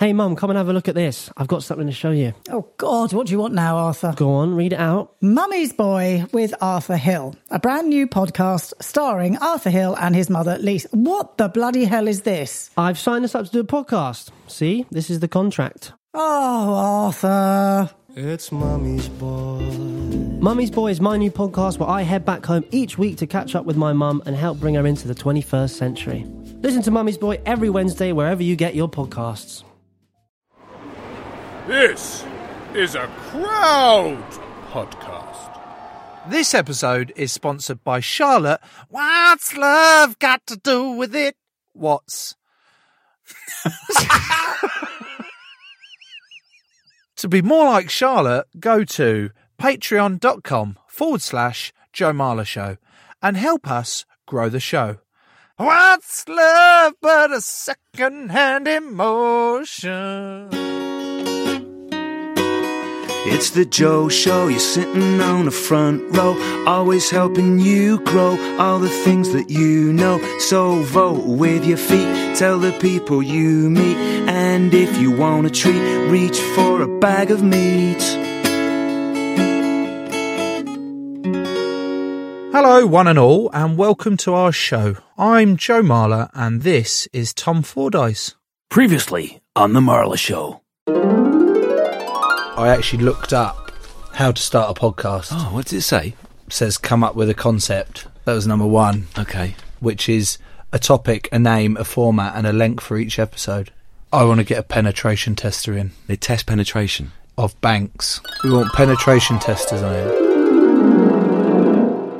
Hey, Mum, come and have a look at this. I've got something to show you. Oh, God, what do you want now, Arthur? Go on, read it out. Mummy's Boy with Arthur Hill, a brand new podcast starring Arthur Hill and his mother, Lisa. What the bloody hell is this? I've signed us up to do a podcast. See, this is the contract. Oh, Arthur. It's Mummy's Boy. Mummy's Boy is my new podcast where I head back home each week to catch up with my mum and help bring her into the 21st century. Listen to Mummy's Boy every Wednesday wherever you get your podcasts. This is a crowd podcast. This episode is sponsored by Charlotte. What's love got to do with it? What's. to be more like Charlotte, go to patreon.com forward slash Joe Marler Show and help us grow the show. What's love but a second hand emotion? It's the Joe Show. You're sitting on the front row, always helping you grow all the things that you know. So vote with your feet, tell the people you meet, and if you want a treat, reach for a bag of meat. Hello, one and all, and welcome to our show. I'm Joe Marler, and this is Tom Fordyce. Previously on The Marler Show. I actually looked up how to start a podcast. Oh, what did it say? It says come up with a concept. That was number one, Okay. which is a topic, a name, a format, and a length for each episode. I want to get a penetration tester in They test penetration. of banks. We want penetration testers on it.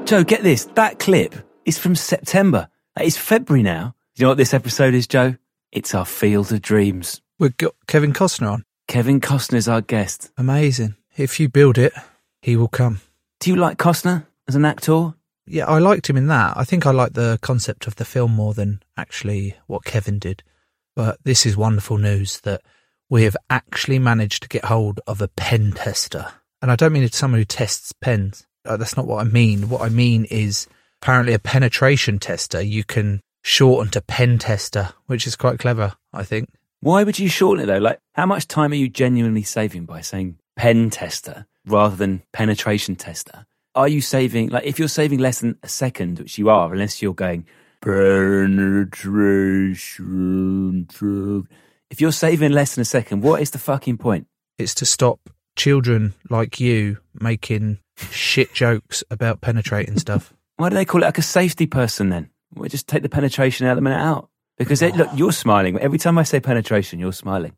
Joe, get this. That clip is from September. It's February now. You know what this episode is, Joe? It's our Field of Dreams. We've got Kevin Costner on. Kevin Costner's our guest. Amazing. If you build it, he will come. Do you like Costner as an actor? Yeah, I liked him in that. I think I like the concept of the film more than actually what Kevin did. But this is wonderful news that we have actually managed to get hold of a pen tester. And I don't mean it's someone who tests pens. Uh, that's not what I mean. What I mean is apparently a penetration tester you can shorten to pen tester, which is quite clever, I think. Why would you shorten it though? Like, how much time are you genuinely saving by saying pen tester rather than penetration tester? Are you saving, like, if you're saving less than a second, which you are, unless you're going penetration, test," if you're saving less than a second, what is the fucking point? It's to stop children like you making shit jokes about penetrating stuff. Why do they call it like a safety person then? We just take the penetration element out. Because it, look, you're smiling. Every time I say penetration, you're smiling.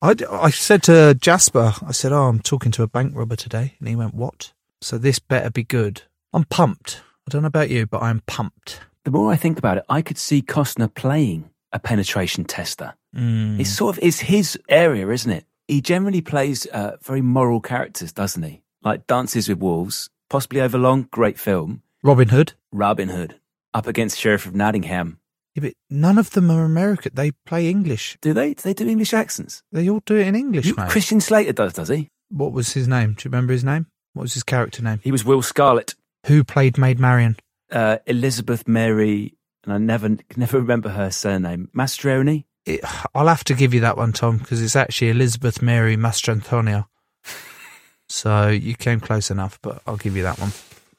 I, I said to Jasper, I said, Oh, I'm talking to a bank robber today. And he went, What? So this better be good. I'm pumped. I don't know about you, but I'm pumped. The more I think about it, I could see Costner playing a penetration tester. Mm. It's sort of it's his area, isn't it? He generally plays uh, very moral characters, doesn't he? Like Dances with Wolves, possibly Overlong, great film. Robin Hood. Robin Hood, up against Sheriff of Nottingham. Yeah, but none of them are American. They play English. Do they? Do they do English accents? They all do it in English, You- mate. Christian Slater does, does he? What was his name? Do you remember his name? What was his character name? He was Will Scarlett, Who played Maid Marian? uh, Elizabeth Mary, and I never never remember her surname. Mastrioni. It, I'll have to give you that one, Tom, because it's actually Elizabeth Mary Mastrantonio. so you came close enough, but I'll give you that one.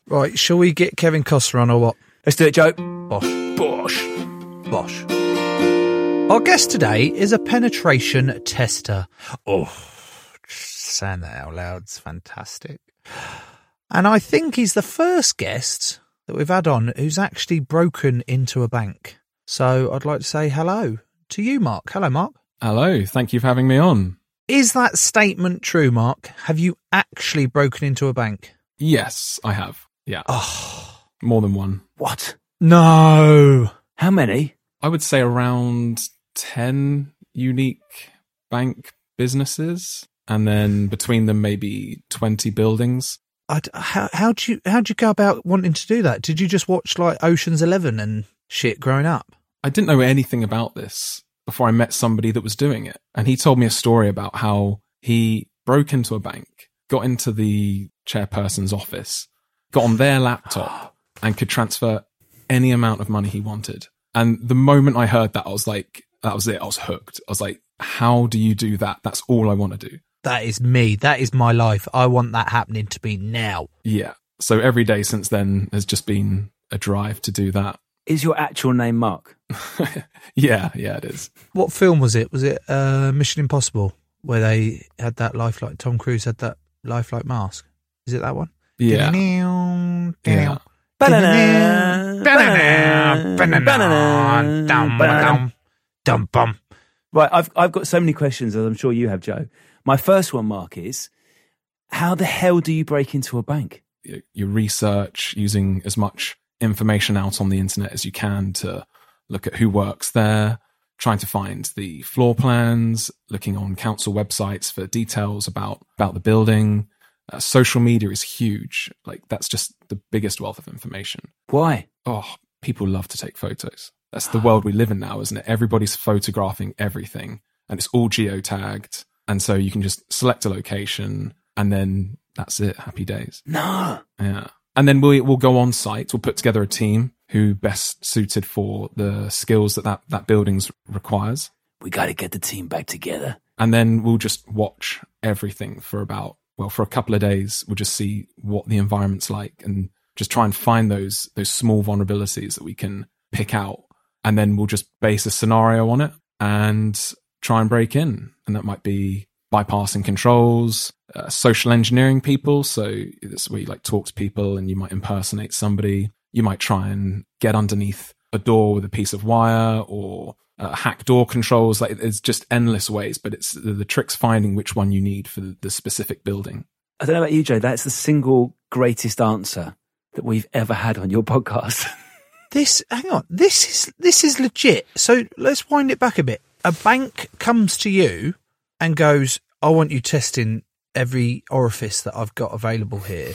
Right, shall we get Kevin Costner on or what? Let's do it, Joe. Bosh. Bosh. Bosh. Our guest today is a penetration tester. Oh, saying that out loud's fantastic. And I think he's the first guest that we've had on who's actually broken into a bank. So I'd like to say hello to you, Mark. Hello, Mark. Hello, thank you for having me on. Is that statement true, Mark? Have you actually broken into a bank? Yes, I have. Yeah, Oh, more than one. What? no. How many? I would say around 10 unique bank businesses, and then between them maybe twenty buildings. I d how how'd you how'd you go about wanting to do that? Did you just watch like Ocean's Eleven and shit growing up? I didn't know anything about this before I met somebody that was doing it. And he told me a story about how he broke into a bank, got into the chairperson's office, got on their laptop, and could transfer any amount of money he wanted. And the moment I heard that, I was like, that was it. I was hooked. I was like, how do you do that? That's all I want to do. That is me. That is my life. I want that happening to me now. Yeah. So every day since then has just been a drive to do that. Is your actual name Mark? yeah, yeah, it is. What film was it? Was it uh, Mission Impossible where they had that lifelike? Tom Cruise had that lifelike mask. Is it that one? Yeah. Yeah. Dum bum. Right, I've I've got so many questions, as I'm sure you have, Joe. My first one, Mark, is how the hell do you break into a bank? You, Your research using as much information out on the internet as you can to look at who works there, trying to find the floor plans, looking on council websites for details about about the building. Uh, social media is huge. Like that's just the biggest wealth of information. Why? Oh, people love to take photos. That's the world we live in now, isn't it? Everybody's photographing everything and it's all geotagged. And so you can just select a location and then that's it. Happy days. No. Yeah. And then we, we'll go on site. We'll put together a team who best suited for the skills that that, that buildings requires. We got to get the team back together. And then we'll just watch everything for about, well, for a couple of days. We'll just see what the environment's like and just try and find those, those small vulnerabilities that we can pick out. And then we'll just base a scenario on it and try and break in. And that might be bypassing controls, uh, social engineering people. So it's where you like talk to people and you might impersonate somebody. You might try and get underneath a door with a piece of wire or uh, hack door controls. Like it's just endless ways, but it's the, the trick's finding which one you need for the, the specific building. I don't know about you, Joe. That's the single greatest answer that we've ever had on your podcast. This hang on. This is this is legit. So let's wind it back a bit. A bank comes to you and goes, "I want you testing every orifice that I've got available here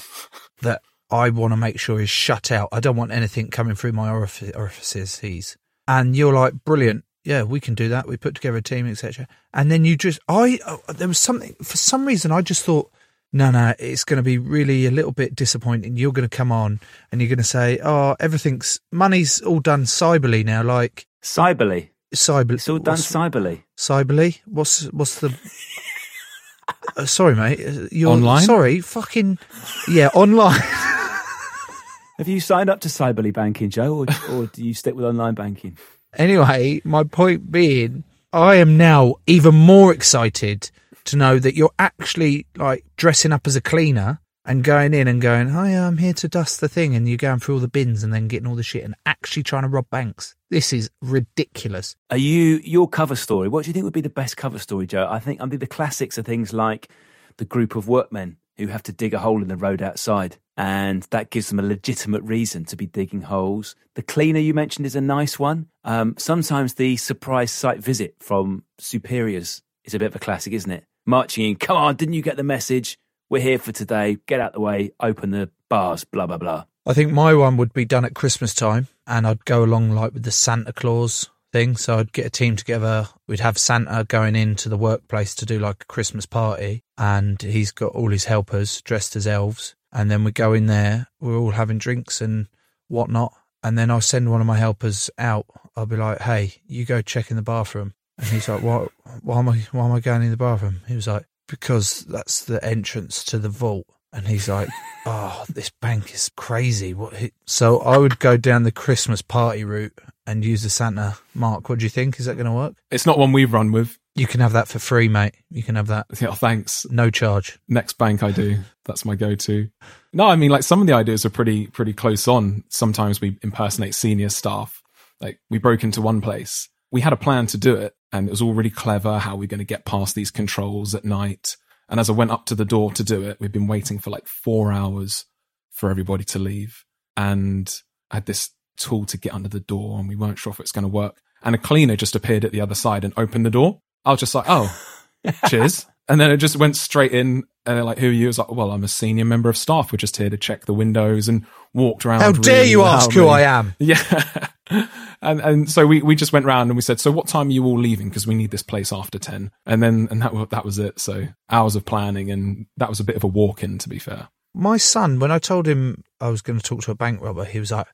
that I want to make sure is shut out. I don't want anything coming through my orifices." He's and you're like, "Brilliant, yeah, we can do that. We put together a team, etc." And then you just, I oh, there was something for some reason I just thought. No, no, it's going to be really a little bit disappointing. You're going to come on and you're going to say, "Oh, everything's money's all done cyberly now." Like Cyberly. cyber, It's all done cyberly. cyberly. What's what's the? uh, sorry, mate. uh, You're Online? Sorry, fucking yeah, online. Have you signed up to cyberly banking, Joe, or, or do you stick with online banking? Anyway, my point being, I am now even more excited to know that you're actually like dressing up as a cleaner and going in and going, "Hi, I'm here to dust the thing," and you're going through all the bins and then getting all the shit and actually trying to rob banks. This is ridiculous. Are you your cover story? What do you think would be the best cover story, Joe? I think I think the classics are things like the group of workmen who have to dig a hole in the road outside, and that gives them a legitimate reason to be digging holes. The cleaner you mentioned is a nice one. Um, sometimes the surprise site visit from superiors is a bit of a classic, isn't it? Marching in, come on, didn't you get the message? We're here for today. Get out the way. Open the bars. Blah blah blah. I think my one would be done at Christmas time, and I'd go along like with the Santa Claus thing. So I'd get a team together. We'd have Santa going into the workplace to do like a Christmas party, and he's got all his helpers dressed as elves. And then we go in there. We're all having drinks and whatnot. And then I'll send one of my helpers out. I'll be like, "Hey, you go check in the bathroom." And he's like, "What? Why am I? Why am I going in the bathroom?" He was like, "Because that's the entrance to the vault." And he's like, "Oh, this bank is crazy." What? he-" So I would go down the Christmas party route and use the Santa. Mark, what do you think? Is that going to work? It's not one we've run with. You can have that for free, mate. You can have that, Yeah, thanks. no charge. Next bank I do. That's my go-to. No, I mean like some of the ideas are pretty pretty close on. Sometimes we impersonate senior staff. Like we broke into one place. We had a plan to do it and it was all really clever how we're going to get past these controls at night. And as I went up to the door to do it, we'd been waiting for like 4 hours for everybody to leave and I had this tool to get under the door and we weren't sure if it's going to work. And a cleaner just appeared at the other side and opened the door. I was just like, "Oh, cheers. And then it just went straight in. And they're like, who are you? I was like, well, I'm a senior member of staff. We're just here to check the windows and walked around. How dare really you ask who loudly. I am? Yeah. and and so we, we just went round and we said, so what time are you all leaving? Because we need this place after 10. And then, and that, that was it. So hours of planning. And that was a bit of a walk in, to be fair. My son, when I told him I was going to talk to a bank robber, he was like,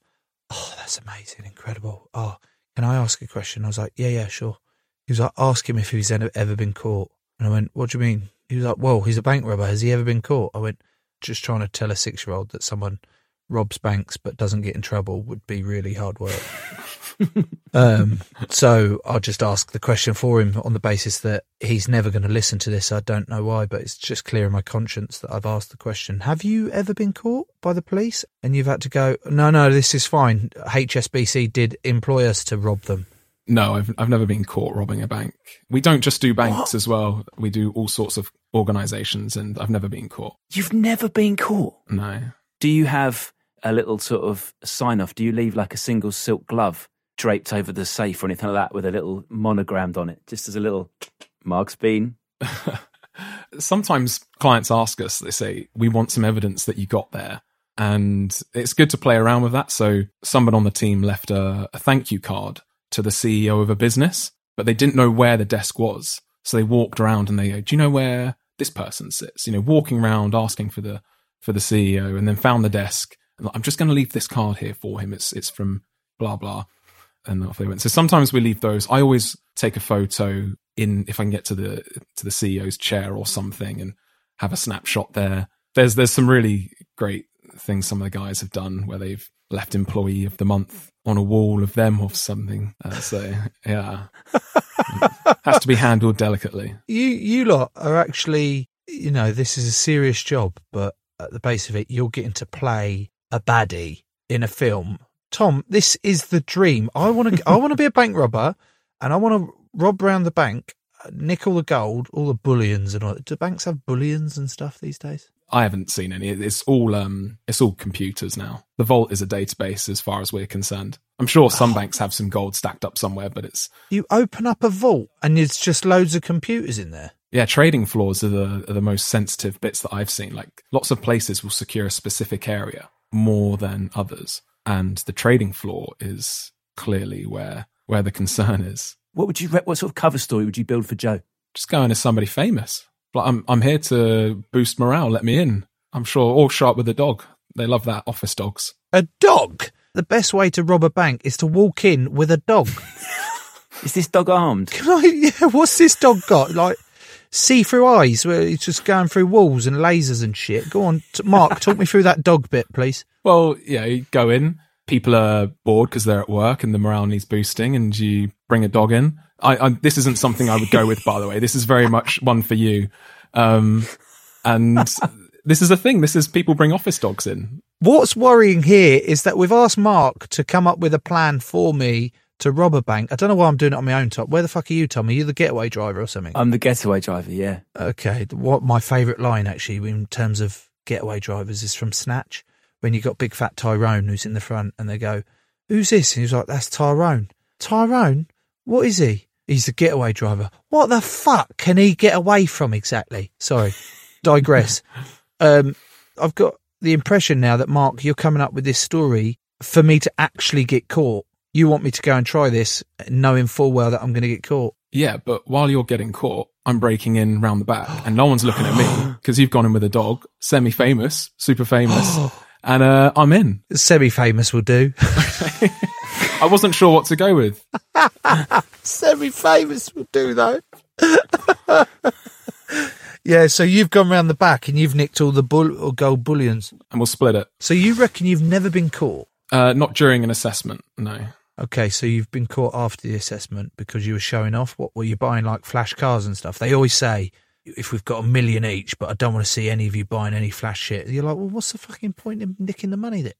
"Oh, that's amazing, incredible. Oh, can I ask a question?" I was like, "Yeah, yeah, sure." He was like, "Ask him if he's ever been caught." And I went, "What do you mean?" He was like, "Well, he's a bank robber. Has he ever been caught?" I went, "Just trying to tell a six-year-old that someone robs banks but doesn't get in trouble would be really hard work." um, so I'll just ask the question for him on the basis that he's never going to listen to this. I don't know why, but it's just clear in my conscience that I've asked the question. Have you ever been caught by the police? And you've had to go, no, no, this is fine. HSBC did employ us to rob them. No, I've I've never been caught robbing a bank. We don't just do banks as well. We do all sorts of organisations, and I've never been caught. You've never been caught. No. Do you have a little sort of sign off? Do you leave like a single silk glove draped over the safe or anything like that with a little monogrammed on it, just as a little Mark's been? Sometimes clients ask us, they say, we want some evidence that you got there. And it's good to play around with that. So someone on the team left a, a thank you card to the CEO of a business, but they didn't know where the desk was. So they walked around and they go, do you know where this person sits? You know, walking around asking for the, for the CEO and then found the desk. And like, I'm just going to leave this card here for him. It's, it's from blah, blah. And off they went. So sometimes we leave those. I always take a photo in, if I can get to the, to the CEO's chair or something and have a snapshot there. There's, there's some really great things some of the guys have done where they've left employee of the month on a wall of them or something. Uh, so yeah, has to be handled delicately. You, you lot are actually, you know, this is a serious job, but at the base of it, you're getting to play a baddie in a film. Tom, this is the dream. I want to, I want to be a bank robber and I want to rob around the bank, nick all the gold, all the bullions and all. Do banks have bullions and stuff these days? I haven't seen any. It's all um, it's all computers now. The vault is a database as far as we're concerned. I'm sure some banks have some gold stacked up somewhere, but it's You open up a vault and there's just loads of computers in there. yeah. Trading floors are the are the most sensitive bits that I've seen. Like lots of places will secure a specific area more than others, and the trading floor is clearly where where the concern is. What would you? What sort of cover story would you build for Joe? Just going as somebody famous. Like I'm I'm here to boost morale. Let me in. I'm sure all sharp with a dog. They love that. Office dogs. A dog. The best way to rob a bank is to walk in with a dog. Is this dog armed? Can I? Yeah, what's this dog got? Like see through eyes, where it's just going through walls and lasers and shit. Go on, t- Mark, talk me through that dog bit, please. Well, yeah, you go in. People are bored because they're at work and the morale needs boosting, and you bring a dog in. I, I this isn't something I would go with, by the way. This is very much one for you. Um, and this is a thing. This is people bring office dogs in. What's worrying here is that we've asked Mark to come up with a plan for me to rob a bank. I don't know why I'm doing it on my own top. Where the fuck are you, Tom? Are you the getaway driver or something? I'm the getaway driver. Yeah. Okay, what my favourite line actually in terms of getaway drivers is from Snatch when you got big fat Tyrone who's in the front and they go, "Who's this?" and he's like, "That's Tyrone." Tyrone, what is he? He's the getaway driver. What the fuck can he get away from exactly? Sorry, digress. um, I've got the impression now that Mark, you're coming up with this story for me to actually get caught. You want me to go and try this, knowing full well that I'm going to get caught. Yeah, but while you're getting caught, I'm breaking in round the back, and no one's looking at me because you've gone in with a dog, semi-famous, super famous, and uh, I'm in. Semi-famous will do. I wasn't sure what to go with. Semi-famous will do though. yeah, so you've gone round the back and you've nicked all the bull or gold bullions. and we'll split it. So you reckon you've never been caught? Uh, not during an assessment, no. Okay, so you've been caught after the assessment because you were showing off. What were you buying, like flash cars and stuff? They always say if we've got a million each, but I don't want to see any of you buying any flash shit. You're like, well, what's the fucking point in nicking the money then?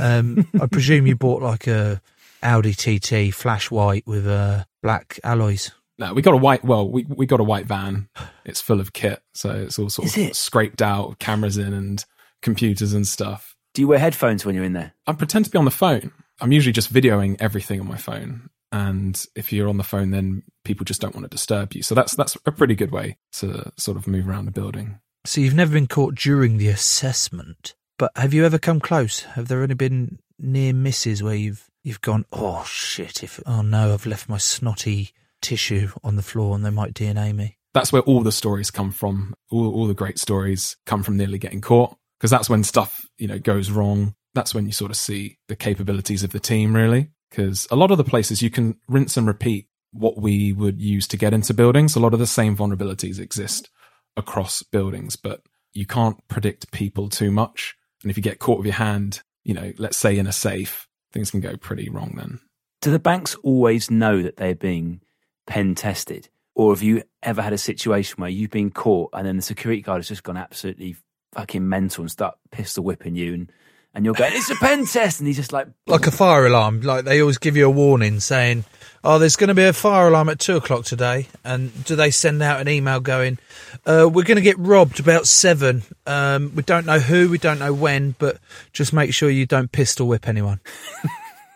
um, I presume you bought like a Audi TT flash white with uh, black alloys. No, we got a white. Well, we we got a white van. It's full of kit, so it's all sort Is of it? scraped out, cameras in, and computers and stuff. Do you wear headphones when you're in there? I pretend to be on the phone. I'm usually just videoing everything on my phone, And if you're on the phone, then people just don't want to disturb you. So that's that's a pretty good way to sort of move around the building. So you've never been caught during the assessment, but have you ever come close? Have there only been near misses where you've you've gone, oh shit, if oh no, I've left my snotty tissue on the floor and they might DNA me. That's where all the stories come from. All, all the great stories come from nearly getting caught because that's when stuff you know goes wrong. That's when you sort of see the capabilities of the team really. Because a lot of the places you can rinse and repeat what we would use to get into buildings. A lot of the same vulnerabilities exist across buildings, but you can't predict people too much. And if you get caught with your hand, you know, let's say in a safe, things can go pretty wrong then. Do the banks always know that they're being pen tested? Or have you ever had a situation where you've been caught and then the security guard has just gone absolutely fucking mental and start pistol whipping you and, and you're going, it's a pen test. And he's just like, Like a fire alarm, like they always give you a warning saying, "Oh, there's going to be a fire alarm at two o'clock today." And do they send out an email going, uh, "We're going to get robbed about seven. Um, we don't know who, we don't know when, but just make sure you don't pistol whip anyone."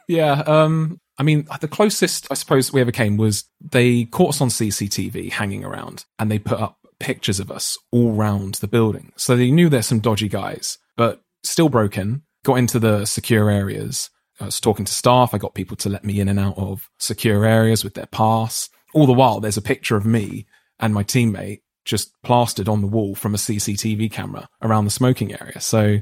Yeah, um, I mean, the closest I suppose we ever came was they caught us on CCTV hanging around and they put up pictures of us all round the building. So they knew there's some dodgy guys, but still broke in, got into the secure areas. I was talking to staff. I got people to let me in and out of secure areas with their pass. All the while, there's a picture of me and my teammate just plastered on the wall from a CCTV camera around the smoking area. So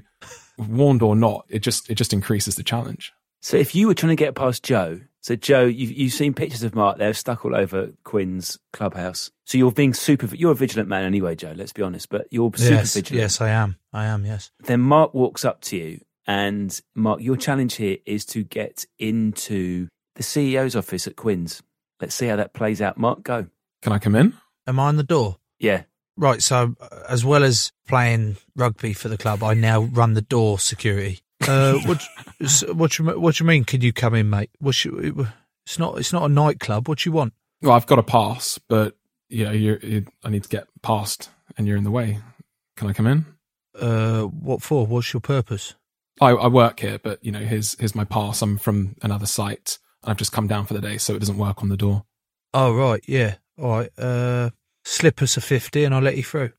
warned or not, it just, it just increases the challenge. So if you were trying to get past Joe, so Joe, you've, you've seen pictures of Mark there stuck all over Quinn's clubhouse. So you're being super, you're a vigilant man anyway, Joe, let's be honest, but you're super yes, vigilant. yes, I am. I am. Yes. Then Mark walks up to you and Mark, your challenge here is to get into the CEO's office at Quinn's. Let's see how that plays out. Mark, go. Can I come in? Am I on the door? Yeah. Right. So, as well as playing rugby for the club, I now run the door security. Uh, what, s- what you what you mean? Can you come in, mate? What's you, it's not it's not a nightclub. What you want? Well, I've got a pass, but you know, you're, you, I need to get past, and you're in the way. Can I come in? Uh, what for? What's your purpose? I, I work here, but you know, here's here's my pass. I'm from another site. And I've just come down for the day, so it doesn't work on the door. Oh right, yeah. All right. Uh, slip us a fifty, and I'll let you through.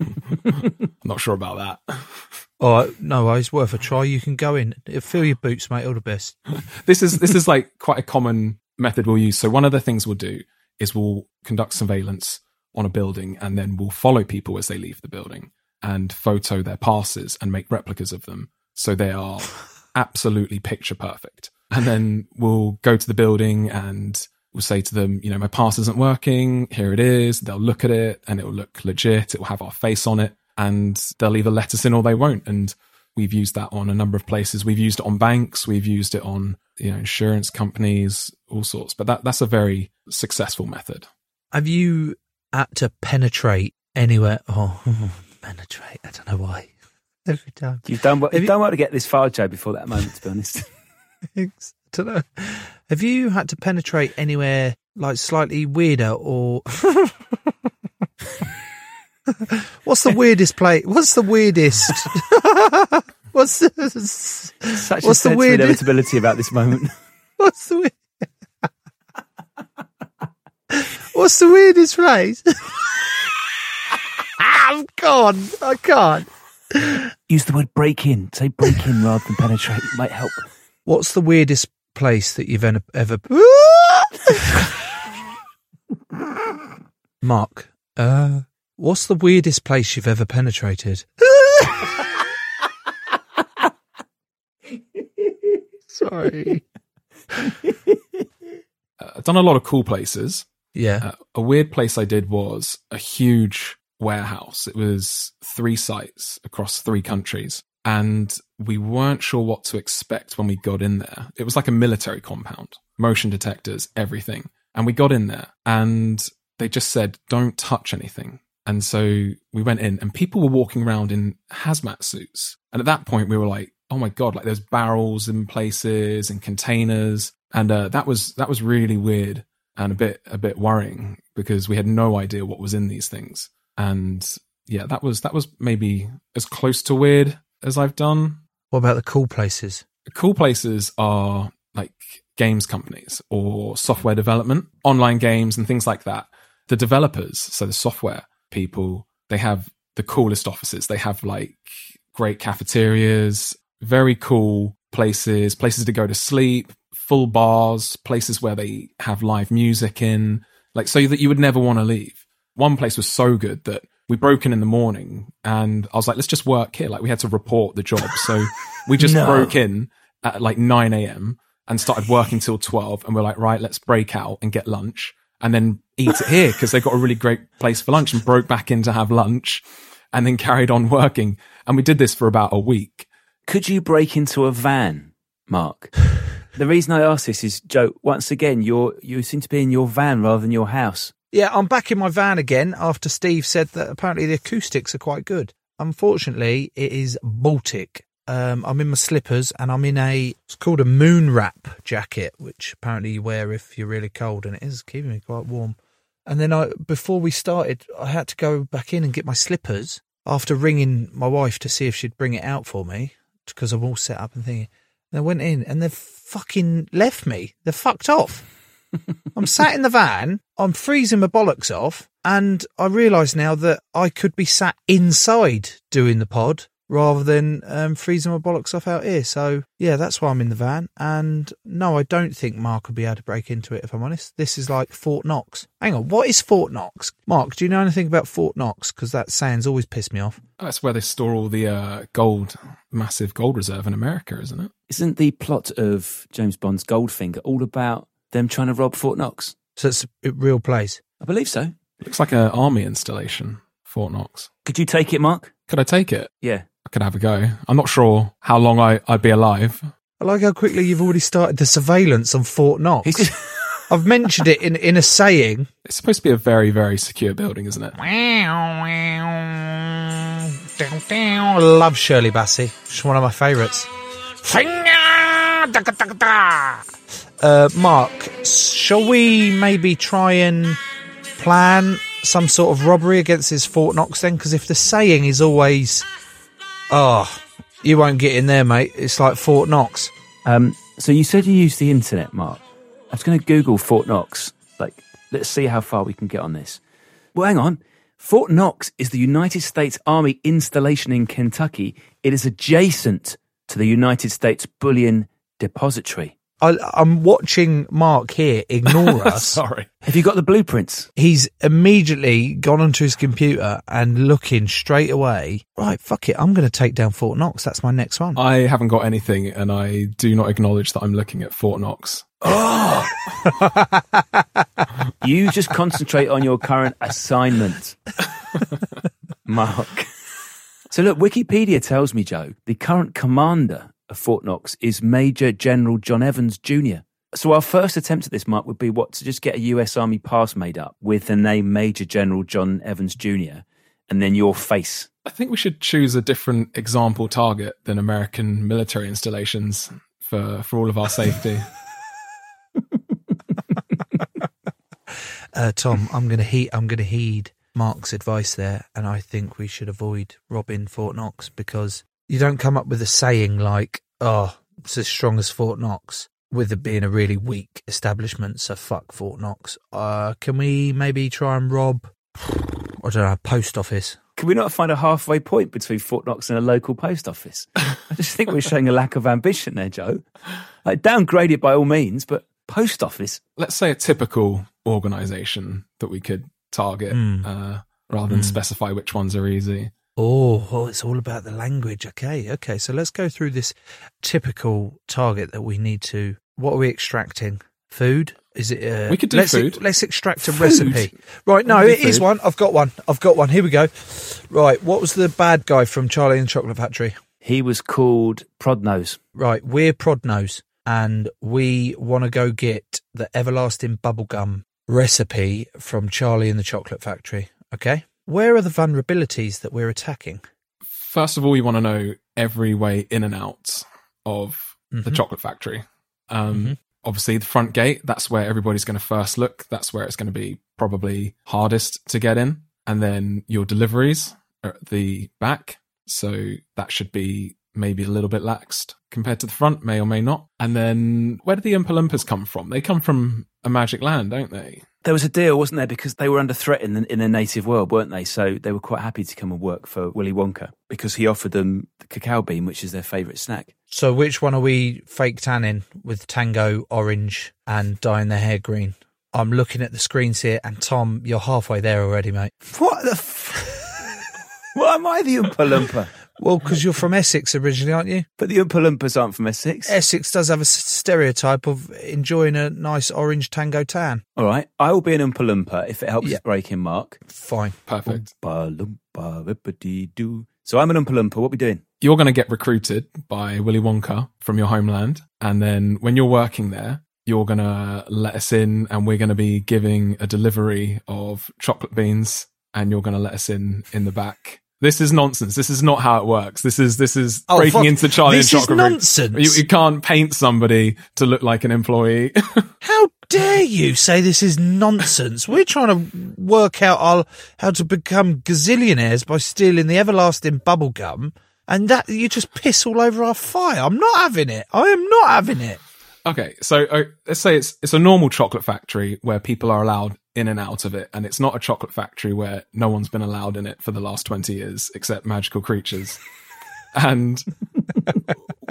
I'm not sure about that. All right, no worries. Worth a try. You can go in. Fill your boots, mate. All the best. this is this is like quite a common method we'll use. So one of the things we'll do is we'll conduct surveillance on a building, and then we'll follow people as they leave the building and photo their passes and make replicas of them, so they are absolutely picture perfect. And then we'll go to the building and we'll say to them, you know, my pass isn't working. Here it is. They'll look at it and it will look legit. It will have our face on it and they'll either let us in or they won't. And we've used that on a number of places. We've used it on banks. We've used it on, you know, insurance companies, all sorts. But that, that's a very successful method. Have you had to penetrate anywhere? Oh, penetrate. I don't know why. Every time. You've done well, you've you- done well to get this far, Joe, before that moment, to be honest. Thanks. I don't know. Have you had to penetrate anywhere like slightly weirder or? What's the weirdest place? What's the weirdest? What's the, Such What's a the sense weird- of inevitability about this moment. what's the weird? What's the weirdest place? I'm gone. I can't. Use the word break in. Say break in rather than penetrate. It might help. What's the weirdest place that you've ever ever? Mark, uh, what's the weirdest place you've ever penetrated? Sorry. Uh, I've done a lot of cool places. Yeah. Uh, a weird place I did was a huge warehouse. It was three sites across three countries. And we weren't sure what to expect when we got in there. It was like a military compound, motion detectors, everything. And we got in there and they just said, don't touch anything. And so we went in and people were walking around in hazmat suits. And at that point we were like, oh my God, like there's barrels in places and containers. And uh, that was, that was really weird and a bit a bit worrying because we had no idea what was in these things. And yeah, that was that was maybe as close to weird as I've done. What about the cool places? Cool places are like games companies or software development, online games and things like that. The developers, so the software people, they have the coolest offices. They have like great cafeterias, very cool places, places to go to sleep, full bars, places where they have live music in, like so that you would never want to leave. One place was so good that we broke in in the morning and I was like, let's just work here. Like we had to report the job. So we just No. broke in at like 9 a.m. and started working till 12. And we're like, right, let's break out and get lunch and then eat it here because they got a really great place for lunch and broke back in to have lunch and then carried on working. And we did this for about a week. Could you break into a van, Mark? the reason I ask this is, Joe. Once again, you're you seem to be in your van rather than your house. Yeah, I'm back in my van again after Steve said that apparently the acoustics are quite good. Unfortunately, it is Baltic. Um, I'm in my slippers and I'm in a, it's called a moon wrap jacket, which apparently you wear if you're really cold and it is keeping me quite warm. And then I, before we started, I had to go back in and get my slippers after ringing my wife to see if she'd bring it out for me because I'm all set up and thinking. And I went in and they've fucking left me. They're fucked off. I'm sat in the van, I'm freezing my bollocks off, and I realise now that I could be sat inside doing the pod rather than um, freezing my bollocks off out here. So, yeah, that's why I'm in the van. And no, I don't think Mark will be able to break into it, if I'm honest. This is like Fort Knox. Hang on, what is Fort Knox? Mark, do you know anything about Fort Knox? Because that sounds always pissed me off. That's where they store all the uh, gold, massive gold reserve in America, isn't it? Isn't the plot of James Bond's Goldfinger all about them trying to rob Fort Knox? So it's a real place. I believe so. Looks like an army installation, Fort Knox. Could you take it, Mark? Could I take it? Yeah. I could have a go. I'm not sure how long I, I'd be alive. I like how quickly you've already started the surveillance on Fort Knox. He's- I've mentioned it in, in a saying. It's supposed to be a very, very secure building, isn't it? I love Shirley Bassey. She's one of my favourites. Uh, Mark, shall we maybe try and plan some sort of robbery against this Fort Knox then? Because if the saying is always, oh, you won't get in there, mate, it's like Fort Knox. Um, so you said you used the internet, Mark. I was going to Google Fort Knox. Like, let's see how far we can get on this. Well, hang on. Fort Knox is the United States Army installation in Kentucky. It is adjacent to the United States Bullion Depository. I, I'm watching Mark here ignore us. Sorry. Have you got the blueprints? He's immediately gone onto his computer and looking straight away. Right, fuck it. I'm going to take down Fort Knox. That's my next one. I haven't got anything, and I do not acknowledge that I'm looking at Fort Knox. You just concentrate on your current assignment, Mark. So, look, Wikipedia tells me, Joe, the current commander of Fort Knox is Major General John Evans Jr. So, our first attempt at this, Mark, would be what? To just get a US Army pass made up with the name Major General John Evans Jr. and then your face. I think we should choose a different example target than American military installations for, for all of our safety. Uh, Tom, I'm going to heed. I'm going to heed Mark's advice there, and I think we should avoid robbing Fort Knox because you don't come up with a saying like, "Oh, it's as strong as Fort Knox," with it being a really weak establishment. So fuck Fort Knox. Uh, can we maybe try and rob? I don't know, a post office. Can we not find a halfway point between Fort Knox and a local post office? I just think we're showing a lack of ambition there, Joe. Like, downgrade it by all means, but post office. Let's say a typical organization that we could target uh, rather than specify which ones are easy. Oh, oh, it's all about the language. Okay, okay. So let's go through this typical target that we need to. What are we extracting? Food? Is it? Uh, We could do let's, food. Let's extract a Food? recipe. Right. No, We it could do is one. I've got one. I've got one. Here we go. Right. What was the bad guy from Charlie and the Chocolate Factory? He was called Prodnose. Right. We're Prodnose, and we want to go get the everlasting bubblegum recipe from Charlie and the Chocolate Factory. Okay. Where are the vulnerabilities that we're attacking? First of all, you want to know every way in and out of the Mhm. chocolate factory. Um, Mhm. Obviously, the front gate, that's where everybody's going to first look. That's where it's going to be probably hardest to get in. And then your deliveries are at the back. So that should be maybe a little bit laxed compared to the front, may or may not. And then where do the Oompa Loompas come from? They come from a magic land, don't they? There was a deal, wasn't there? Because they were under threat in, the, in their native world, weren't they? So they were quite happy to come and work for Willy Wonka because he offered them the cacao bean, which is their favourite snack. So which one are we fake tanning with tango orange and dyeing their hair green? I'm looking at the screens here, and Tom, you're halfway there already, mate. What the? F- Why am I the Oompa Loompa? Well, because you're from Essex originally, aren't you? But the Oompa Loompas aren't from Essex. Essex does have a stereotype of enjoying a nice orange tango tan. All right, I will be an Oompa Loompa if it helps Yeah. break in, Mark. Fine. Perfect. Oompa Loompa, rippity doo. So I'm an Oompa Loompa. What are we doing? You're going to get recruited by Willy Wonka from your homeland. And then when you're working there, you're going to let us in and we're going to be giving a delivery of chocolate beans and you're going to let us in in the back. This is nonsense. This is not how it works. This is this is Oh, breaking fuck. into Charlie This and is Chocolate Factory. nonsense. You, you can't paint somebody to look like an employee. How dare you say this is nonsense? We're trying to work out our, how to become gazillionaires by stealing the everlasting bubble gum, and that you just piss all over our fire. I'm not having it. I am not having it. Okay, so uh, let's say it's it's a normal chocolate factory where people are allowed in and out of it, and it's not a chocolate factory where no one's been allowed in it for the last twenty years except magical creatures. and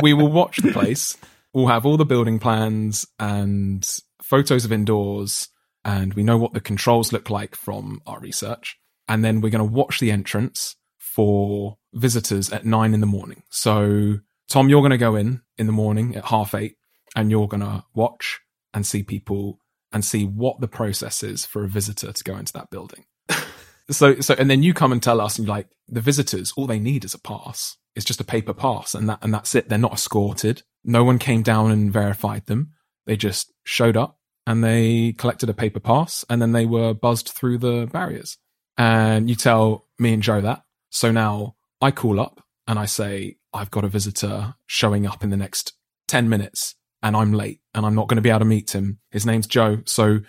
we will watch the place. We'll have all the building plans and photos of indoors, and we know what the controls look like from our research. And then we're going to watch the entrance for visitors at nine in the morning. So, Tom, you're going to go in in the morning at half eight and you're going to watch and see people and see what the process is for a visitor to go into that building. so, so, and then you come and tell us, and you're like, the visitors, all they need is a pass. It's just a paper pass, and that, and that's it. They're not escorted. No one came down and verified them. They just showed up and they collected a paper pass, and then they were buzzed through the barriers. And you tell me and Joe that. So now I call up and I say, I've got a visitor showing up in the next 10 minutes and I'm late and I'm not going to be able to meet him. His name's Joe. So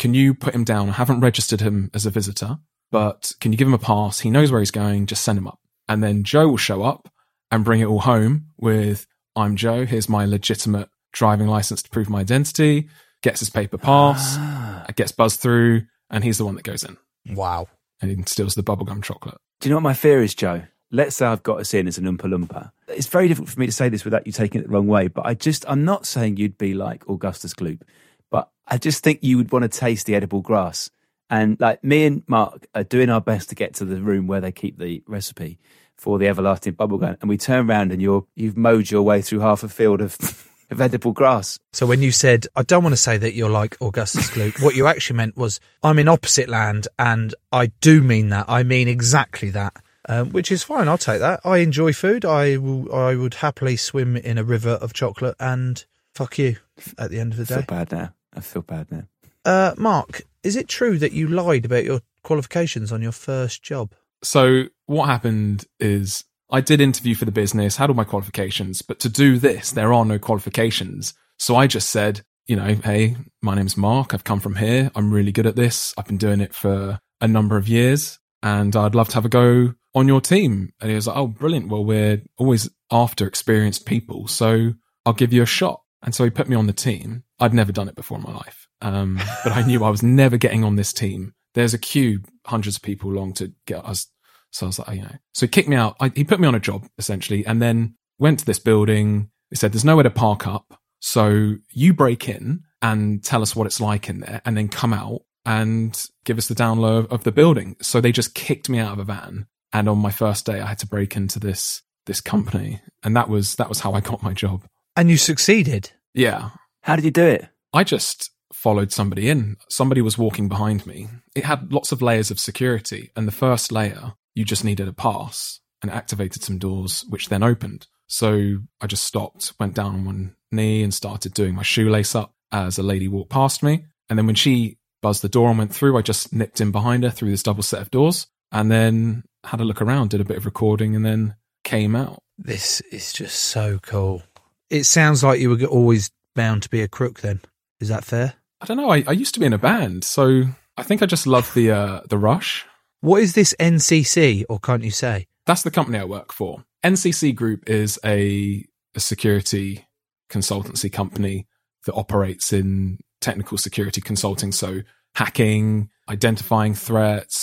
can you put him down? I haven't registered him as a visitor, but can you give him a pass? He knows where he's going. Just send him up. And then Joe will show up and bring it all home with, I'm Joe. Here's my legitimate driving license to prove my identity, gets his paper pass, ah. gets buzzed through, and he's the one that goes in Wow. and he steals the bubblegum chocolate. Do you know what my fear is, Joe? Let's say I've got us in as an Oompa Loompa. It's very difficult for me to say this without you taking it the wrong way, but I just, I'm not saying you'd be like Augustus Gloop, but I just think you would want to taste the edible grass. And like me and Mark are doing our best to get to the room where they keep the recipe for the everlasting bubblegum. And we turn around and you're, you've mowed your way through half a field of, of edible grass. So when you said, I don't want to say that you're like Augustus Gloop, what you actually meant was, I'm in opposite land, and I do mean that. I mean exactly that. Um, which is fine. I'll take that. I enjoy food. I will. I would happily swim in a river of chocolate and fuck you at the end of the day. I feel bad now. I feel bad now. Uh, Mark, is it true that you lied about your qualifications on your first job? So what happened is I did interview for the business, had all my qualifications, but to do this, there are no qualifications. So I just said, you know, hey, my name's Mark. I've come from here. I'm really good at this. I've been doing it for a number of years and I'd love to have a go on your team. And he was like, oh, brilliant. Well, we're always after experienced people. So I'll give you a shot. And so he put me on the team. I'd never done it before in my life. Um, but I knew I was never getting on this team. There's a queue, hundreds of people long to get us. So I was like, you know, so he kicked me out. I, he put me on a job essentially and then went to this building. He said, there's nowhere to park up. So you break in and tell us what it's like in there and then come out and give us the down low of, of the building. So they just kicked me out of a van. And on my first day, I had to break into this, this company. And that was, that was how I got my job. And you succeeded. Yeah. How did you do it? I just followed somebody in. Somebody was walking behind me. It had lots of layers of security. And the first layer, you just needed a pass and activated some doors, which then opened. So I just stopped, went down on one knee and started doing my shoelace up as a lady walked past me. And then when she buzzed the door and went through, I just nipped in behind her through this double set of doors and then had a look around, did a bit of recording and then came out. This is just so cool. It sounds like you were always bound to be a crook. Then is that fair? I don't know. I, I used to be in a band, so I think I just love the uh, the rush. What is this NCC, or can't you say? That's the company I work for. NCC Group is a, a security consultancy company that operates in technical security consulting. So hacking, identifying threats.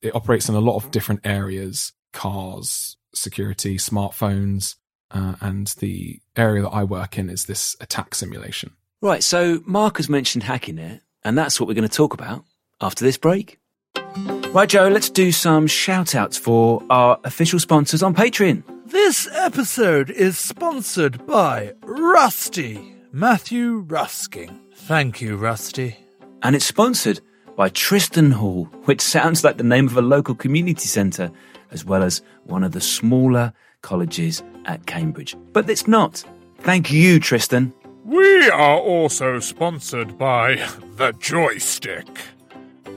It operates in a lot of different areas, cars, security, smartphones. Uh, and the area that I work in is this attack simulation. Right, so Mark has mentioned hacking there, and that's what we're going to talk about after this break. Right, Joe, let's do some shout outs for our official sponsors on Patreon. This episode is sponsored by Rusty, Matthew Rusking. Thank you, Rusty. And it's sponsored by Tristan Hall, which sounds like the name of a local community centre, as well as one of the smaller colleges at Cambridge. But it's not. Thank you, Tristan. We are also sponsored by The Joystick.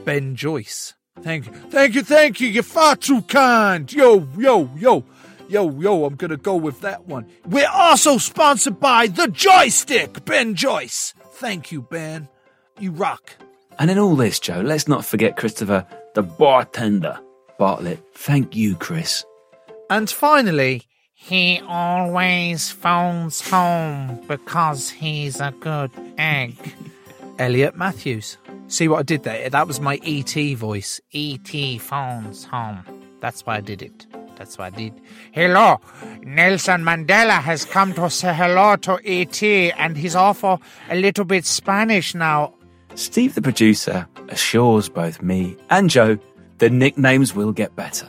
Ben Joyce. Thank you. Thank you, thank you. You're far too kind. Yo, yo, yo. Yo, yo, I'm gonna go with that one. We're also sponsored by The Joystick, Ben Joyce. Thank you, Ben. You rock. And in all this, Joe, let's not forget Christopher, the bartender. Bartlett, thank you, Chris. And finally, He always phones home because he's a good egg. Elliot Matthews. See what I did there? That was my ET voice. E.T. phones home. That's why I did it. That's why I did. Hello, Nelson Mandela has come to say hello to E.T. and he's also a little bit Spanish now. Steve, the producer, assures both me and Joe the nicknames will get better.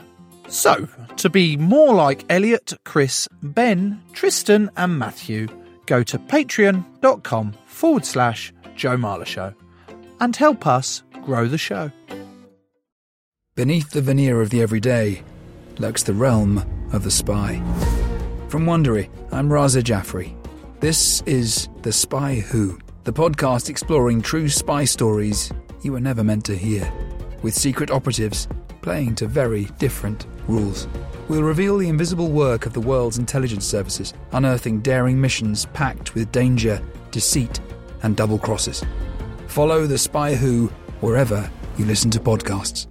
So, to be more like Elliot, Chris, Ben, Tristan, and Matthew, go to patreon.com forward slash Joe Marler Show and help us grow the show. Beneath the veneer of the everyday lurks the realm of the spy. From Wondery, I'm Raza Jaffrey. This is The Spy Who, the podcast exploring true spy stories you were never meant to hear, with secret operatives playing to very different rules. We'll reveal the invisible work of the world's intelligence services, unearthing daring missions packed with danger, deceit, and double crosses. Follow The Spy Who wherever you listen to podcasts.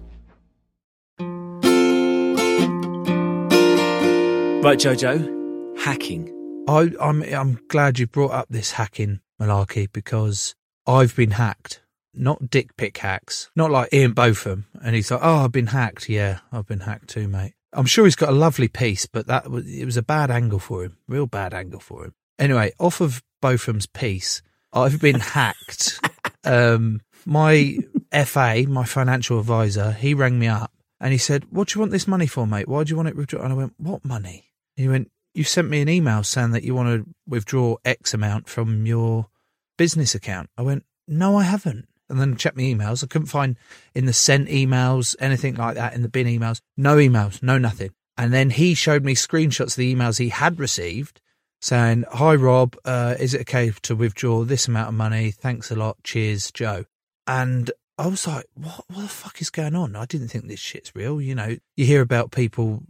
Right, Jojo, hacking. I, I'm I'm glad you brought up this hacking malarkey because I've been hacked. Not dick pic hacks, not like Ian Botham, and he's like, "Oh, I've been hacked." Yeah, I've been hacked too, mate. I'm sure he's got a lovely piece, but that was it was a bad angle for him, real bad angle for him. Anyway, off of Botham's piece, I've been hacked. um, my FA, my financial advisor, he rang me up and he said, "What do you want this money for, mate? Why do you want it withdrawn?" And I went, "What money?" He went, "You sent me an email saying that you want to withdraw X amount from your business account." I went, "No, I haven't." And then checked my emails. I couldn't find in the sent emails anything like that in the bin emails. No emails, no nothing. And then he showed me screenshots of the emails he had received saying, "Hi Rob, uh, is it okay to withdraw this amount of money? Thanks a lot. Cheers, Joe." And I was like, "What? What the fuck is going on?" I didn't think this shit's real. You know, you hear about people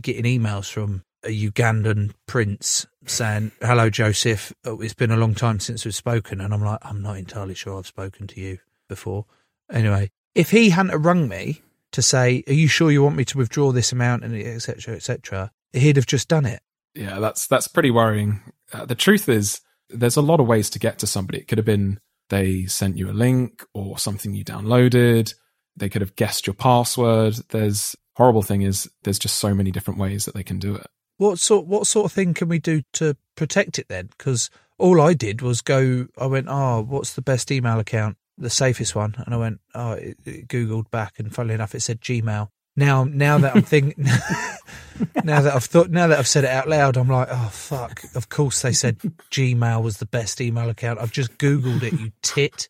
getting emails from a Ugandan prince saying, "Hello, Joseph. Oh, It's been a long time since we've spoken," and I'm like, "I'm not entirely sure I've spoken to you before." Anyway, if he hadn't rung me to say, "Are you sure you want me to withdraw this amount?" and etc. etc., he'd have just done it. Yeah, that's that's pretty worrying. Uh, the truth is, there's a lot of ways to get to somebody. It could have been they sent you a link or something you downloaded. They could have guessed your password. There's horrible thing is there's just so many different ways that they can do it. What sort what sort of thing can we do to protect it then? Because all I did was go. I went, oh, what's the best email account, the safest one? And I went, oh, it, it googled back, and funnily enough, it said Gmail. Now, now that I'm thinking, now that I've thought, now that I've said it out loud, I'm like, oh fuck! Of course they said Gmail was the best email account. I've just googled it, you tit.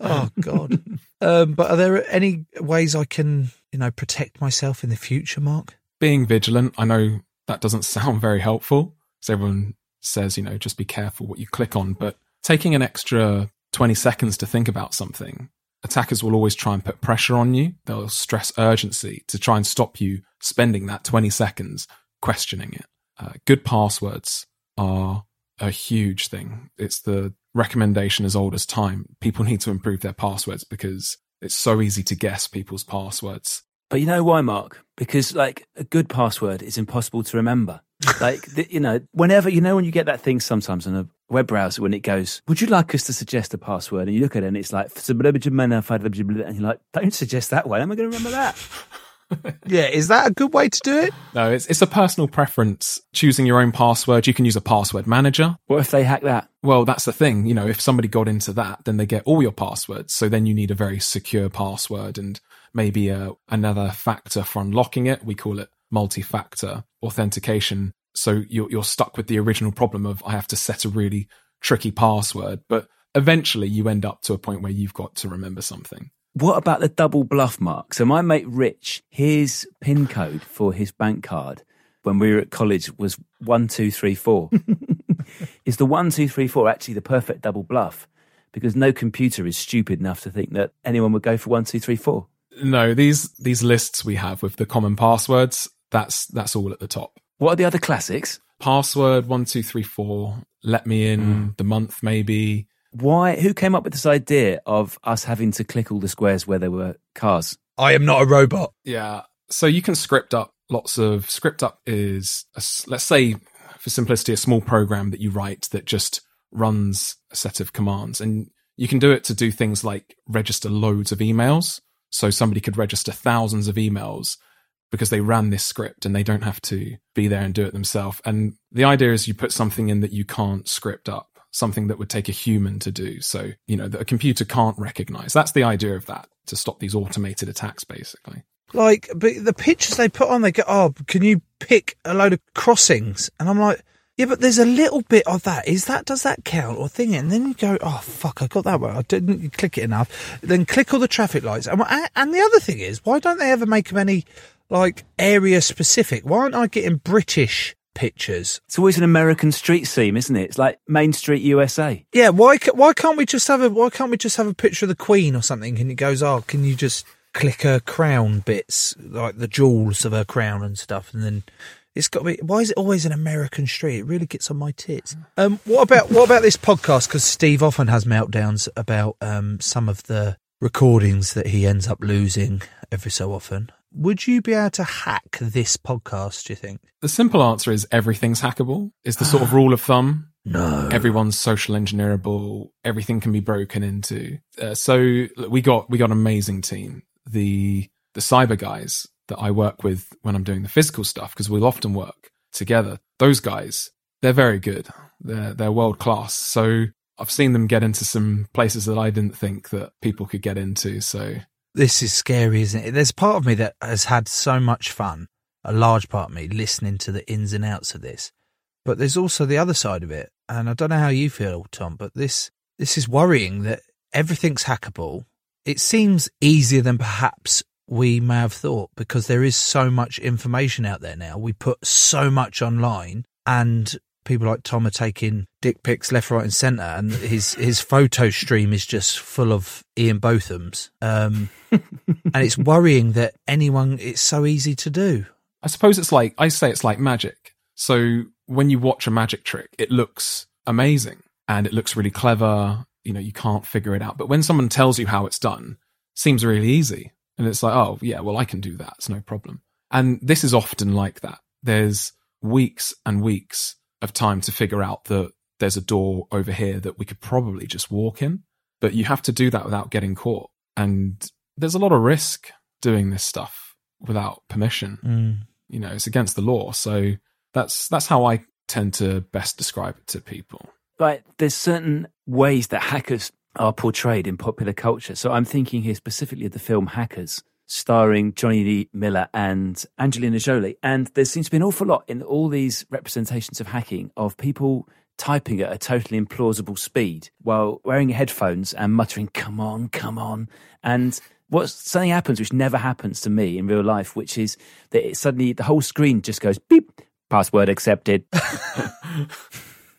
Oh god. Um, but are there any ways I can, you know, protect myself in the future, Mark? Being vigilant, I know that doesn't sound very helpful. So everyone says, you know, just be careful what you click on, but taking an extra 20 seconds to think about something, attackers will always try and put pressure on you. They'll stress urgency to try and stop you spending that 20 seconds questioning it. Uh, good passwords are a huge thing. It's the recommendation as old as time. People need to improve their passwords because it's so easy to guess people's passwords. But you know why, Mark? Because like a good password is impossible to remember. like the, you know, whenever you know when you get that thing sometimes on a web browser when it goes, "Would you like us to suggest a password?" and you look at it and it's like, and you're like, "Don't suggest that one. Am I going to remember that?" Yeah, is that a good way to do it? No, it's it's a personal preference. Choosing your own password. You can use a password manager. What if they hack that? Well, that's the thing. You know, if somebody got into that, then they get all your passwords. So then you need a very secure password and maybe a, another factor for unlocking it. We call it multi-factor authentication. So you're, you're stuck with the original problem of I have to set a really tricky password, but eventually you end up to a point where you've got to remember something. What about the double bluff mark? So my mate Rich, his PIN code for his bank card when we were at college was one two three four. is the one two three four actually the perfect double bluff? Because no computer is stupid enough to think that anyone would go for one two three four. No, these these lists we have with the common passwords, that's that's all at the top. What are the other classics? Password one two three four. Let me in. Hmm. The month maybe. Why? Who came up with this idea of us having to click all the squares where there were cars? I am not a robot. Yeah. So you can script up lots of script up is a s let's say for simplicity a small program that you write that just runs a set of commands and you can do it to do things like register loads of emails. So somebody could register thousands of emails because they ran this script and they don't have to be there and do it themselves. And the idea is you put something in that you can't script up, something that would take a human to do. So, you know, that a computer can't recognize. That's the idea of that to stop these automated attacks, basically. Like, but the pictures they put on, they go, "Oh, can you pick a load of crossings?" And I'm like, "Yeah, but there's a little bit of that. Is that does that count or thing?" And then you go, "Oh, fuck, I got that one. I didn't click it enough." Then click all the traffic lights. And and the other thing is, why don't they ever make them any like area specific? Why aren't I getting British pictures? It's always an American street scene, isn't it? It's like Main Street USA. Yeah, why why can't we just have a why can't we just have a picture of the Queen or something? And it goes, "Oh, can you just click her crown bits, like the jewels of her crown and stuff, and then it's got to be. Why is it always an American street? It really gets on my tits. Um, what about what about this podcast? Because Steve often has meltdowns about um, some of the recordings that he ends up losing every so often. Would you be able to hack this podcast? Do you think? The simple answer is everything's hackable. Is the sort of rule of thumb. No. Everyone's social engineerable. Everything can be broken into. Uh, so we got we got an amazing team. The the cyber guys that I work with when I'm doing the physical stuff because we'll often work together. Those guys, they're very good. They're they're world class. So I've seen them get into some places that I didn't think that people could get into. So This is scary, isn't it? There's part of me that has had so much fun, a large part of me, listening to the ins and outs of this. But there's also the other side of it, and I don't know how you feel, Tom, but this this is worrying that everything's hackable. It seems easier than perhaps we may have thought because there is so much information out there now. We put so much online, and people like Tom are taking dick pics left, right, and centre, and his his photo stream is just full of Ian Bothams. Um, and it's worrying that anyone. It's so easy to do. I suppose it's like I say it's like magic. So when you watch a magic trick, it looks amazing and it looks really clever. You know, you can't figure it out. But when someone tells you how it's done, it seems really easy. And it's like, oh yeah, well I can do that. It's no problem. And this is often like that. There's weeks and weeks of time to figure out that there's a door over here that we could probably just walk in. But you have to do that without getting caught. And there's a lot of risk doing this stuff without permission. Mm. You know, it's against the law. So that's that's how I tend to best describe it to people. But There's certain ways that hackers are portrayed in popular culture. So I'm thinking here specifically of the film Hackers, starring Jonny Lee Miller and Angelina Jolie. And there seems to be an awful lot in all these representations of hacking of people typing at a totally implausible speed while wearing headphones and muttering, come on, come on. And what something happens which never happens to me in real life, which is that it suddenly the whole screen just goes beep, password accepted.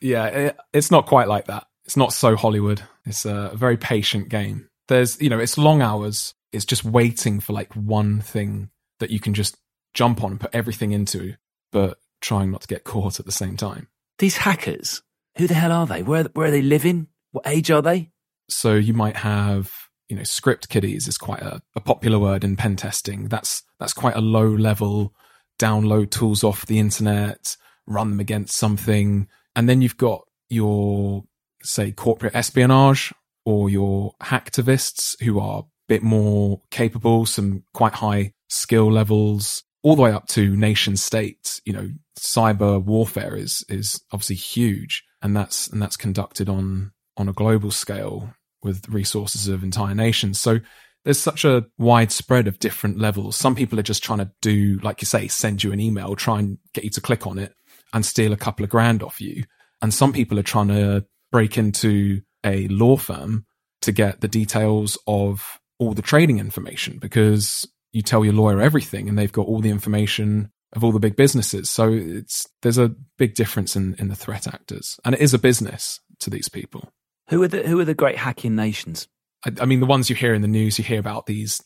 Yeah, it, it's not quite like that. It's not so Hollywood. It's a very patient game. There's, you know, it's long hours. It's just waiting for like one thing that you can just jump on and put everything into, but trying not to get caught at the same time. These hackers, who the hell are they? Where where are they living? What age are they? So you might have, you know, script kiddies is quite a, a popular word in pen testing. That's that's quite a low level download tools off the internet, run them against something. And then you've got your, say, corporate espionage or your hacktivists who are a bit more capable, some quite high skill levels, all the way up to nation states. You know, cyber warfare is, is obviously huge and that's, and that's conducted on, on a global scale with resources of entire nations. So there's such a widespread of different levels. Some people are just trying to do, like you say, send you an email, try and get you to click on it and steal a couple of grand off you. And some people are trying to break into a law firm to get the details of all the trading information because you tell your lawyer everything and they've got all the information of all the big businesses. So it's, there's a big difference in, in the threat actors and it is a business to these people. Who are the, who are the great hacking nations? I, I mean, the ones you hear in the news, you hear about these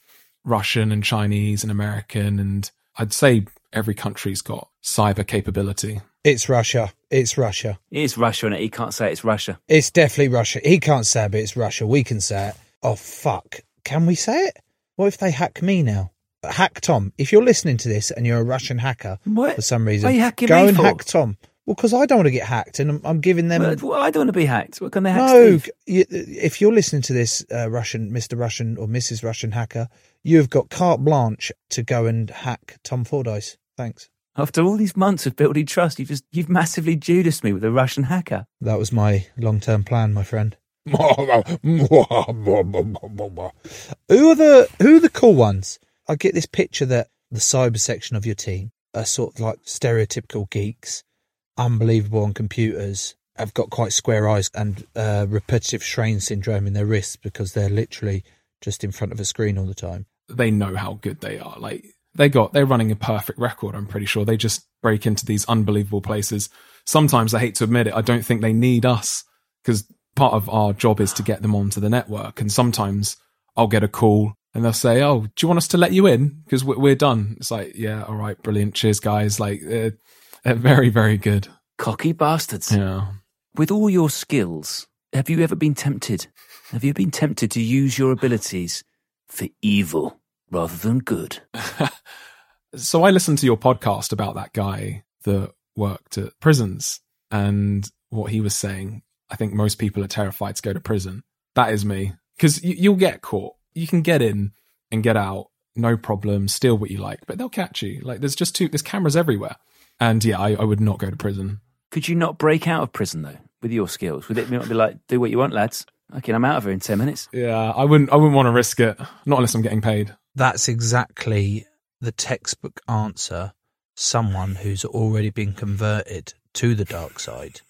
Russian and Chinese and American, and I'd say every country's got cyber capability. It's Russia. It's Russia. It is Russia, and he can't say it's Russia. It's definitely Russia. He can't say it, but it's Russia. We can say it. Oh, fuck. Can we say it? What if they hack me now? Hack Tom. If you're listening to this and you're a Russian hacker What? for some reason, are you hacking go me and for? hack Tom. Well, because I don't want to get hacked, and I'm, I'm giving them. Well, well, I don't want to be hacked. What can they hack? no, you, if you're listening to this, uh, Russian, Mr. Russian or Mrs. Russian hacker, you've got carte blanche to go and hack Tom Fordyce. Thanks. After all these months of building trust, you've just you've massively Judas me with a Russian hacker. That was my long-term plan, my friend. Who are the who are the cool ones? I get this picture that the cyber section of your team are sort of like stereotypical geeks, unbelievable on computers, have got quite square eyes and uh, repetitive strain syndrome in their wrists because they're literally just in front of a screen all the time. They know how good they are. Like they got, they're running a perfect record. I'm pretty sure they just break into these unbelievable places. Sometimes I hate to admit it. I don't think they need us because part of our job is to get them onto the network. And sometimes I'll get a call and they'll say, "Oh, do you want us to let you in? Because we're, done." It's like, "Yeah, all right, brilliant, cheers, guys." Like, uh, they're very, very good. Cocky bastards. Yeah. With all your skills, have you ever been tempted? Have you been tempted to use your abilities for evil rather than good? So I listened to your podcast about that guy that worked at prisons and what he was saying. I think most people are terrified to go to prison. That is me. Because you, you'll get caught. You can get in and get out, no problem, steal what you like, but they'll catch you. Like there's just two, there's cameras everywhere. And yeah, I, I would not go to prison. Could you not break out of prison though with your skills? Would it not be like, do what you want, lads? Okay, I'm out of here in ten minutes. Yeah, I wouldn't, I wouldn't want to risk it. Not unless I'm getting paid. That's exactly the textbook answer. Someone who's already been converted to the dark side,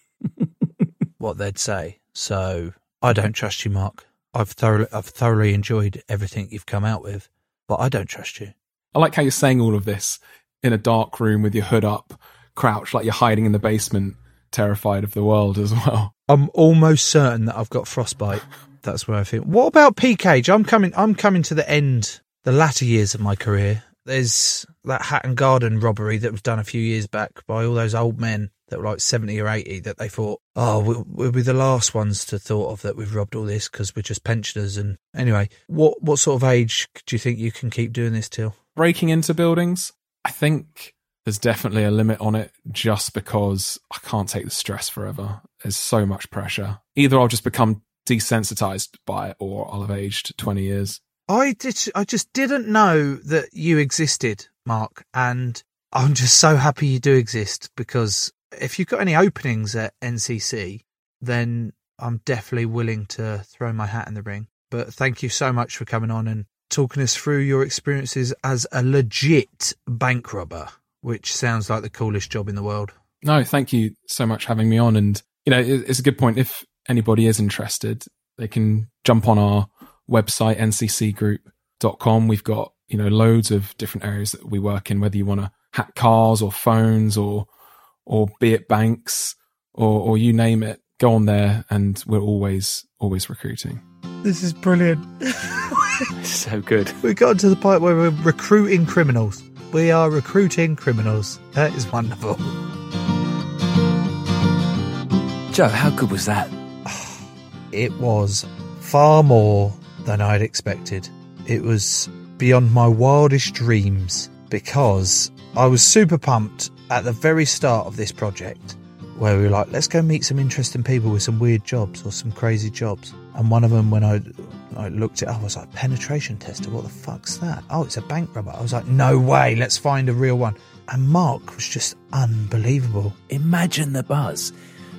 what they'd say. So I don't trust you, Mark. I've thoroughly, I've thoroughly enjoyed everything you've come out with, but I don't trust you. I like how you're saying all of this in a dark room with your hood up, crouched like you're hiding in the basement, terrified of the world as well. I'm almost certain that I've got frostbite. That's where I feel. What about PKage? I'm coming. I'm coming to the end, the latter years of my career. There's that Hatton Garden robbery that was done a few years back by all those old men that were like 70 or 80 that they thought, oh, we'll, we'll be the last ones to thought of that we've robbed all this because we're just pensioners. And anyway, what what sort of age do you think you can keep doing this till? breaking into buildings, I think there's definitely a limit on it just because I can't take the stress forever. There's so much pressure. Either I'll just become desensitized by it or I'll have aged 20 years. I did. I just didn't know that you existed, Mark, and I'm just so happy you do exist because if you've got any openings at NCC, then I'm definitely willing to throw my hat in the ring. But thank you so much for coming on and talking us through your experiences as a legit bank robber, which sounds like the coolest job in the world. No, thank you so much for having me on. And, you know, it's a good point. If anybody is interested, they can jump on our website, nccgroup.com. We've got, you know, loads of different areas that we work in, whether you want to hack cars or phones or, or be it banks or, or you name it, go on there and we're always, always recruiting. This is brilliant. so good. We've got to the point where we're recruiting criminals. We are recruiting criminals. That is wonderful. Joe, how good was that? It was far more than I'd expected. It was beyond my wildest dreams because I was super pumped at the very start of this project where we were like, let's go meet some interesting people with some weird jobs or some crazy jobs. And one of them, when I, I looked it up, I was like, penetration tester, what the fuck's that? Oh, it's a bank robber. I was like, no way, let's find a real one. And Mark was just unbelievable. Imagine the buzz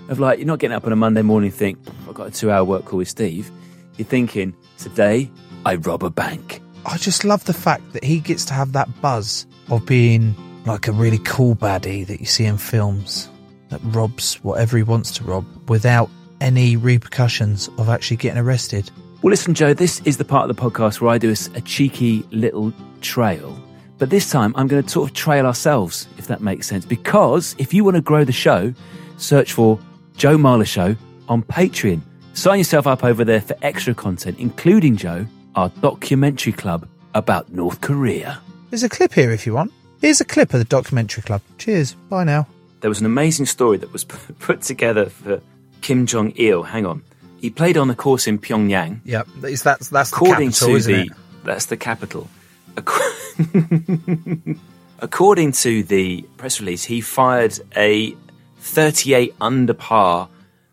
of like, you're not getting up on a Monday morning and think, I've got a two hour work call with Steve. You're thinking, today I rob a bank. I just love the fact that he gets to have that buzz of being like a really cool baddie that you see in films that robs whatever he wants to rob without any repercussions of actually getting arrested. Well, listen, Joe, this is the part of the podcast where I do a, a cheeky little trail. But this time I'm going to sort of trail ourselves, if that makes sense. Because if you want to grow the show, search for Joe Marler Show on Patreon. Sign yourself up over there for extra content, including, Joe, our documentary club about North Korea. There's a clip here if you want. Here's a clip of the documentary club. Cheers. Bye now. There was an amazing story that was put together for Kim Jong Il. Hang on. He played on a course in Pyongyang. Yep, that's that's, according the capital, to the it? that's the capital. Ac- according to the press release, he fired a 38 under par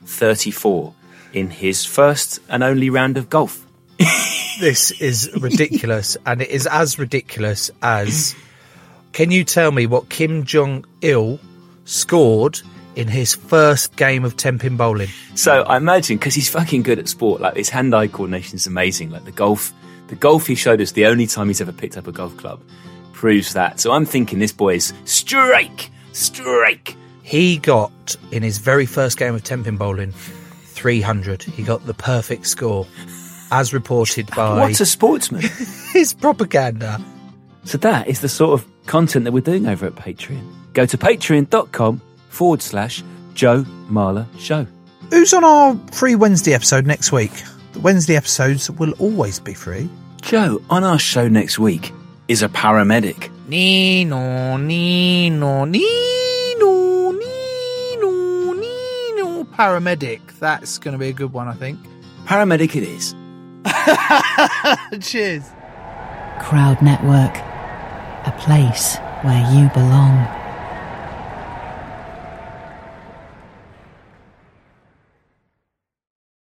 34 in his first and only round of golf. This is ridiculous, and it is as ridiculous as. Can you tell me what Kim Jong Il scored in his first game of ten pin bowling? So I imagine because he's fucking good at sport, like his hand-eye coordination is amazing. Like the golf, the golf he showed us, the only time he's ever picked up a golf club, proves that. So I'm thinking this boy is strike, strike. He got in his very first game of ten pin bowling, three hundred. He got the perfect score, as reported by What a sportsman! his propaganda. so that is the sort of content that we're doing over at Patreon. Go to patreon.com forward slash Joe Marler Show. Who's on our free Wednesday episode next week? The Wednesday episodes will always be free. Joe, on our show next week is a paramedic. Nino, Nino, Nino, Nino, Nino. Paramedic. That's going to be a good one, I think. Paramedic it is. Cheers. Crowd Network, a place where you belong.